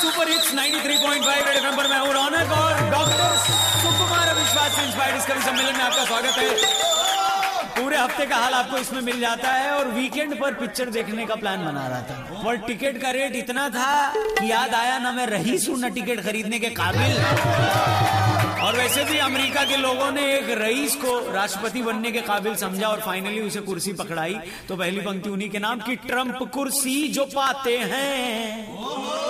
Super hits 93.5 red FM पर मैं हूँ रौनक और डॉक्टर सुकुमार विश्वास से इस कवि सम्मेलन में आपका स्वागत है। पूरे हफ़्ते का हाल आपको इसमें मिल जाता है और वीकेंड पर पिक्चर देखने का प्लान बना रहा था। और टिकट का रेट इतना था कि याद आया ना मैं रईस हूँ न टिकट खरीदने के काबिल। और वैसे भी अमेरिका के लोगों ने एक रईस को राष्ट्रपति बनने के काबिल समझा और फाइनली उसे कुर्सी पकड़ाई। तो पहली पंक्ति उन्हीं के नाम की, ट्रंप कुर्सी जो पाते हैं।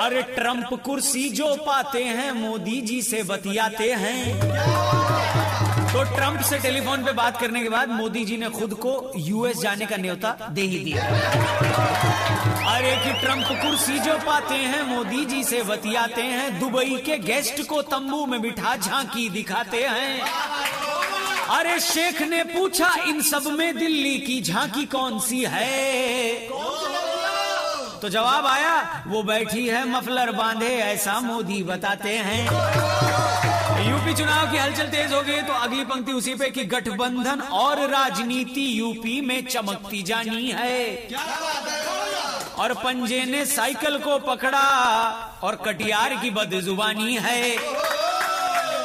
अरे ट्रंप कुर्सी जो पाते हैं, मोदी जी से बतियाते हैं। तो ट्रंप से टेलीफोन पे बात करने के बाद मोदी जी ने खुद को यूएस जाने का न्योता दे ही दिया। अरे कि ट्रंप कुर्सी जो पाते हैं, मोदी जी से बतियाते हैं, दुबई के गेस्ट को तंबू में बिठा झांकी दिखाते हैं। अरे शेख ने पूछा, इन सब में दिल्ली की झांकी कौन सी है? तो जवाब आया, वो बैठी है मफलर बांधे, ऐसा मोदी बताते हैं। यूपी चुनाव की हलचल तेज हो गई तो अगली पंक्ति उसी पे कि गठबंधन और राजनीति यूपी में चमकती जानी है। और पंजे ने साइकिल को पकड़ा, और कटियार की बदजुबानी है।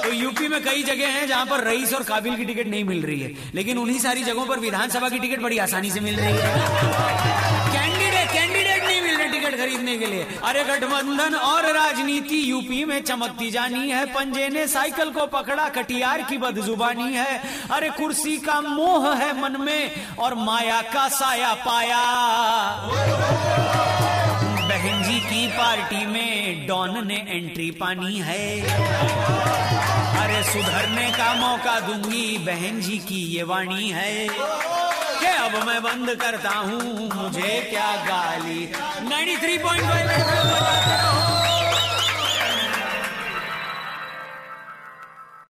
तो यूपी में कई जगह हैं जहाँ पर रईस और काबिल की टिकट नहीं मिल रही है, लेकिन उन्हीं सारी जगहों पर विधानसभा की टिकट बड़ी आसानी से मिल रही है। Candidate candidate. टिकट खरीदने के लिए। अरे गठबंधन और राजनीति यूपी में चमकती जानी है। पंजे ने साइकिल को पकड़ा कटियार की बदजुबानी है। अरे कुर्सी का मोह है मन में और माया का साया पाया। बहन जी की पार्टी में डॉन ने एंट्री पानी है। अरे सुधरने का मौका दूँगी, बहन जी की ये वाणी है। कि अब मैं बंद करता हूँ मुझे क्या गाली? 93.5